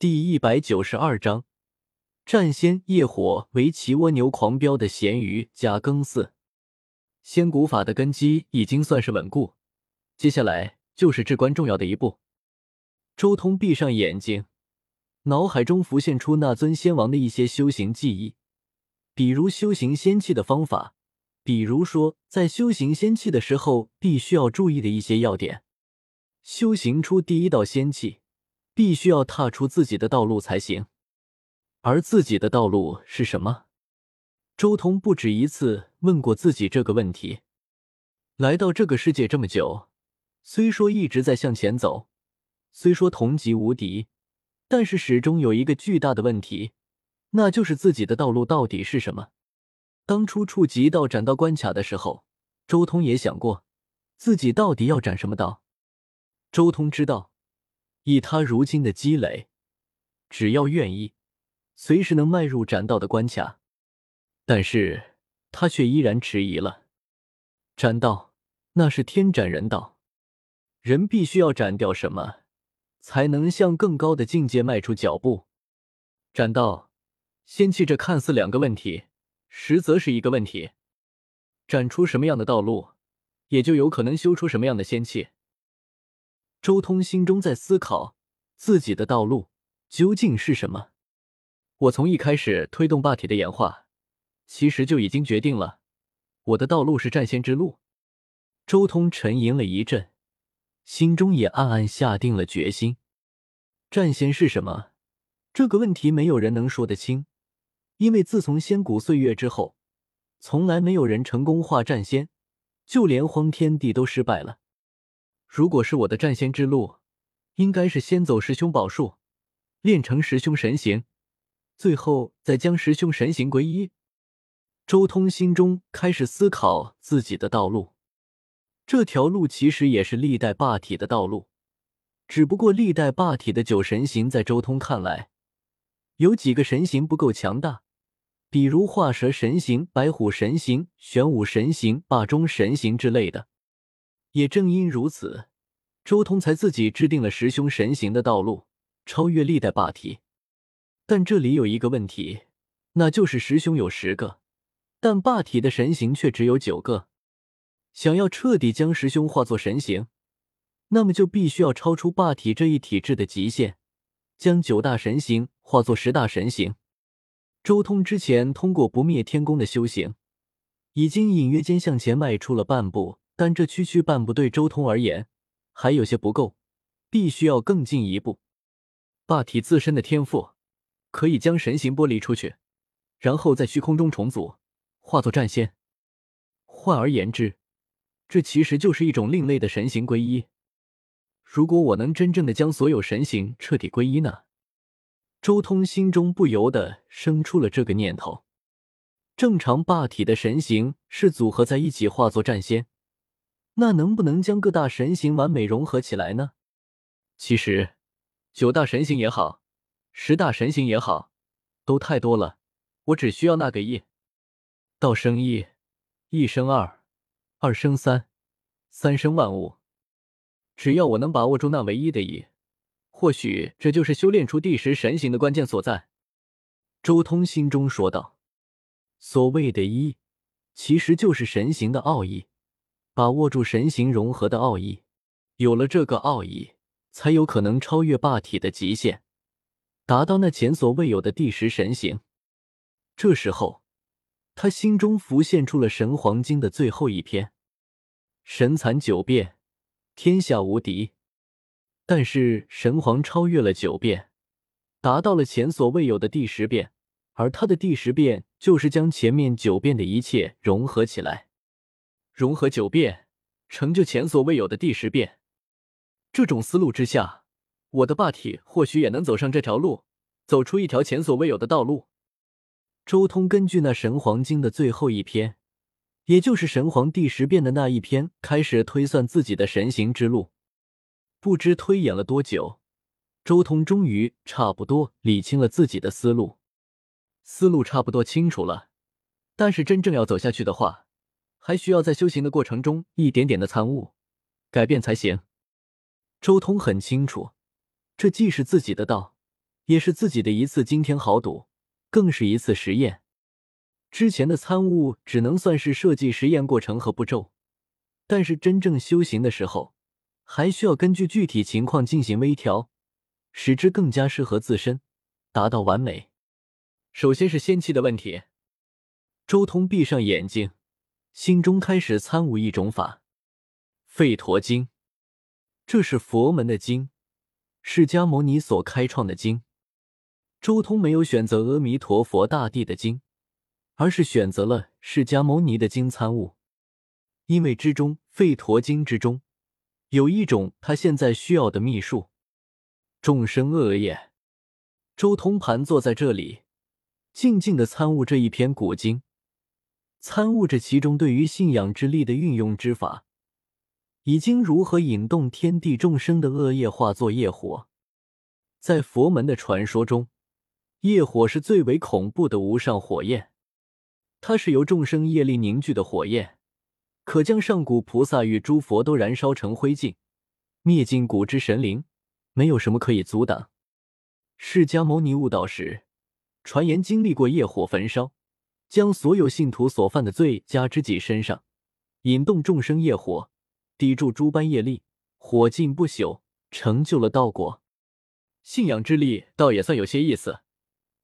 第一百九十二章，战仙业火为骑蜗牛狂飙的咸鱼加更四。仙古法的根基已经算是稳固，接下来就是至关重要的一步。周通闭上眼睛，脑海中浮现出那尊仙王的一些修行记忆，比如修行仙气的方法，比如说在修行仙气的时候必须要注意的一些要点。修行出第一道仙气，必须要踏出自己的道路才行。而自己的道路是什么？周通不止一次问过自己这个问题。来到这个世界这么久，虽说一直在向前走，虽说同级无敌，但是始终有一个巨大的问题，那就是自己的道路到底是什么？当初触及到斩道关卡的时候，周通也想过，自己到底要斩什么道？周通知道，以他如今的积累，只要愿意，随时能迈入斩道的关卡。但是他却依然迟疑了。斩道，那是天斩人道，人必须要斩掉什么，才能向更高的境界迈出脚步？斩道，仙气，这看似两个问题，实则是一个问题。斩出什么样的道路，也就有可能修出什么样的仙气。周通心中在思考自己的道路究竟是什么。我从一开始推动霸体的演化，其实就已经决定了我的道路是战仙之路。周通沉吟了一阵，心中也暗暗下定了决心。战仙是什么？这个问题没有人能说得清，因为自从仙古岁月之后，从来没有人成功化战仙，就连荒天帝都失败了。如果是我的战仙之路，应该是先走师兄宝术，练成师兄神行，最后再将师兄神行归一。周通心中开始思考自己的道路，这条路其实也是历代霸体的道路，只不过历代霸体的九神行在周通看来，有几个神行不够强大，比如化蛇神行、白虎神行、玄武神行、霸中神行之类的。也正因如此，周通才自己制定了十凶神行的道路，超越历代霸体。但这里有一个问题，那就是十凶有十个，但霸体的神行却只有九个。想要彻底将十凶化作神行，那么就必须要超出霸体这一体质的极限，将九大神行化作十大神行。周通之前通过不灭天宫的修行，已经隐约间向前迈出了半步。但这区区半步对周通而言还有些不够，必须要更进一步。霸体自身的天赋可以将神形剥离出去，然后在虚空中重组，化作战仙。换而言之，这其实就是一种另类的神形归一。如果我能真正的将所有神形彻底归一呢？周通心中不由得生出了这个念头。正常霸体的神形是组合在一起化作战仙。那能不能将各大神形完美融合起来呢？其实，九大神形也好，十大神形也好，都太多了。我只需要那个一，道生一，一生二，二生三，三生万物。只要我能把握住那唯一的一，或许这就是修炼出第十神形的关键所在。周通心中说道：“所谓的一，其实就是神形的奥义。”把握住神形融合的奥义，有了这个奥义，才有可能超越霸体的极限，达到那前所未有的第十神形。这时候，他心中浮现出了《神黄经》的最后一篇：“神残九变，天下无敌。”但是神皇超越了九变，达到了前所未有的第十变，而他的第十变就是将前面九变的一切融合起来。融合九变，成就前所未有的第十变。这种思路之下，我的霸体或许也能走上这条路，走出一条前所未有的道路。周通根据那神黄经的最后一篇，也就是神皇第十变的那一篇，开始推算自己的神行之路。不知推演了多久，周通终于差不多理清了自己的思路。思路差不多清楚了，但是真正要走下去的话。还需要在修行的过程中一点点的参悟、改变才行。周通很清楚，这既是自己的道，也是自己的一次惊天豪赌，更是一次实验。之前的参悟只能算是设计实验过程和步骤，但是真正修行的时候，还需要根据具体情况进行微调，使之更加适合自身，达到完美。首先是仙气的问题。周通闭上眼睛，心中开始参悟一种法——吠陀经。这是佛门的经，释迦牟尼所开创的经。周通没有选择阿弥陀佛大帝的经，而是选择了释迦牟尼的经参悟，因为之中吠陀经之中有一种他现在需要的秘术——众生恶业。周通盘坐在这里，静静的参悟这一篇古经。参悟着其中对于信仰之力的运用之法，已经如何引动天地众生的恶业化作业火。在佛门的传说中，业火是最为恐怖的无上火焰，它是由众生业力凝聚的火焰，可将上古菩萨与诸佛都燃烧成灰烬，灭尽古之神灵，没有什么可以阻挡。释迦牟尼悟道时，传言经历过业火焚烧。将所有信徒所犯的罪加之己身上，引动众生业火，抵住诸般业力，火尽不朽，成就了道果。信仰之力倒也算有些意思，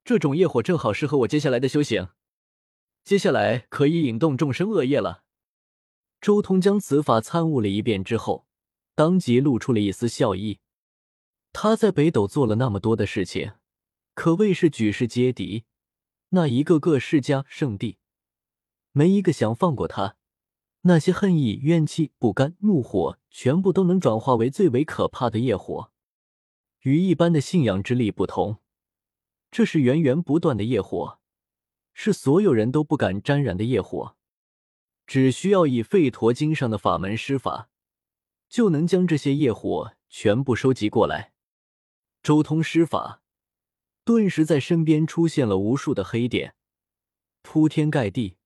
这种业火正好适合我接下来的修行。接下来可以引动众生恶业了。周通将此法参悟了一遍之后，当即露出了一丝笑意。他在北斗做了那么多的事情，可谓是举世皆敌。那一个个世家圣地，没一个想放过他。那些恨意、怨气、不甘、怒火，全部都能转化为最为可怕的业火。与一般的信仰之力不同，这是源源不断的业火，是所有人都不敢沾染的业火。只需要以吠陀经上的法门施法，就能将这些业火全部收集过来。周通施法。顿时，在身边出现了无数的黑点，铺天盖地，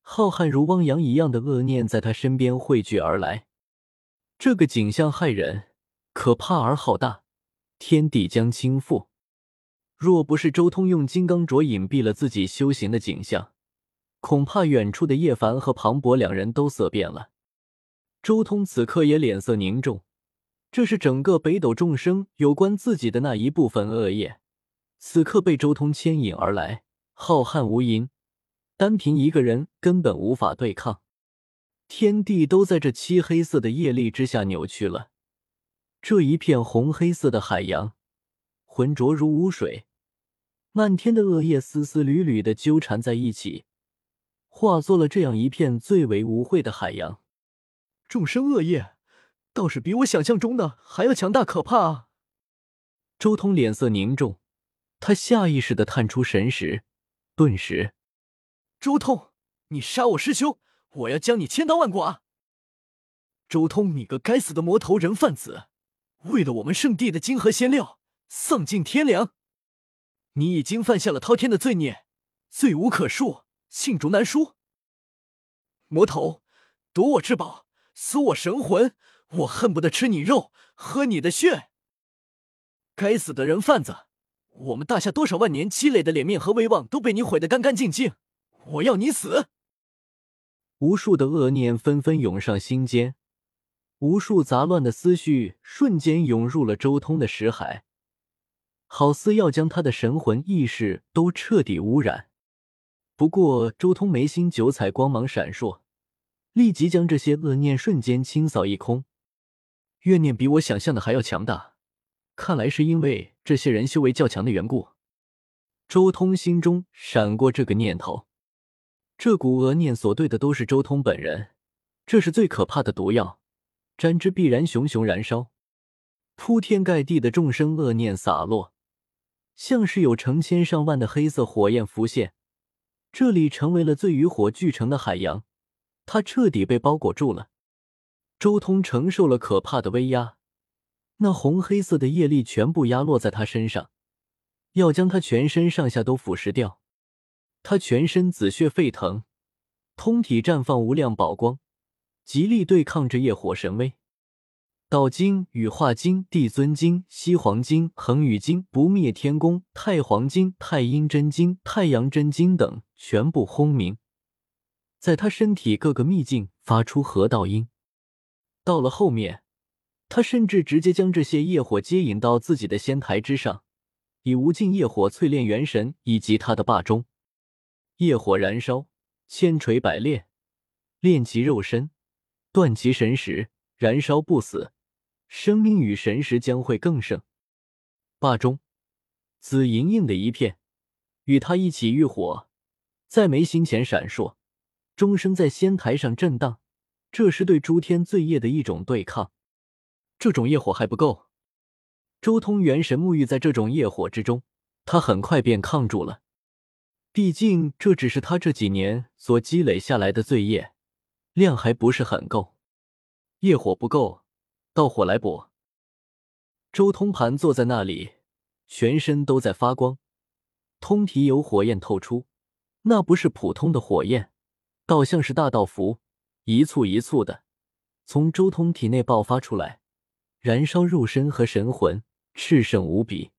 浩瀚如汪洋一样的恶念在他身边汇聚而来。这个景象骇人，可怕而浩大，天地将倾覆。若不是周通用金刚镯隐蔽了自己修行的景象，恐怕远处的叶凡和庞博两人都色变了。周通此刻也脸色凝重，这是整个北斗众生有关自己的那一部分恶业。此刻被周通牵引而来，浩瀚无垠，单凭一个人根本无法对抗。天地都在这漆黑色的业力之下扭曲了。这一片红黑色的海洋，浑浊如污水，漫天的恶业丝丝缕缕的纠缠在一起，化作了这样一片最为污秽的海洋。众生恶业，倒是比我想象中的还要强大可怕啊！周通脸色凝重。他下意识的探出神识，顿时，周通，你杀我师兄，我要将你千刀万剐！周通，你个该死的魔头人贩子，为了我们圣地的金和仙料，丧尽天良！你已经犯下了滔天的罪孽，罪无可恕，罄竹难书。魔头，夺我至宝，撕我神魂，我恨不得吃你肉，喝你的血！该死的人贩子！我们大夏多少万年积累的脸面和威望都被你毁得干干净净，我要你死！无数的恶念纷纷涌上心间，无数杂乱的思绪瞬间涌入了周通的识海，好似要将他的神魂意识都彻底污染。不过，周通眉心九彩光芒闪烁，立即将这些恶念瞬间清扫一空。怨念比我想象的还要强大。看来是因为这些人修为较强的缘故。周通心中闪过这个念头，这股恶念所对的都是周通本人，这是最可怕的毒药，沾之必然熊熊燃烧，铺天盖地的众生恶念洒落，像是有成千上万的黑色火焰浮现，这里成为了最与火俱成的海洋，他彻底被包裹住了。周通承受了可怕的威压。那红黑色的业力全部压落在他身上，要将他全身上下都腐蚀掉。他全身紫血沸腾，通体绽放无量宝光，极力对抗着业火神威。道经、羽化经、帝尊经、西黄经、恒宇经、不灭天宫、太黄经、太阴真经、太阳真经等全部轰鸣，在他身体各个秘境发出河道音。到了后面，他甚至直接将这些业火接引到自己的仙台之上，以无尽业火淬炼元神以及他的霸中。业火燃烧，千锤百炼，炼其肉身，断其神识，燃烧不死。生命与神识将会更盛。霸中紫莹莹的一片，与他一起浴火，在眉心前闪烁，钟声在仙台上震荡。这是对诸天罪业的一种对抗。这种业火还不够。周通元神沐浴在这种业火之中，他很快便抗住了。毕竟这只是他这几年所积累下来的罪业，量还不是很够。业火不够。到火来补。周通盘坐在那里，全身都在发光，通体有火焰透出。那不是普通的火焰，倒像是大道符，一簇一簇的从周通体内爆发出来，燃烧肉身和神魂，炽盛无比。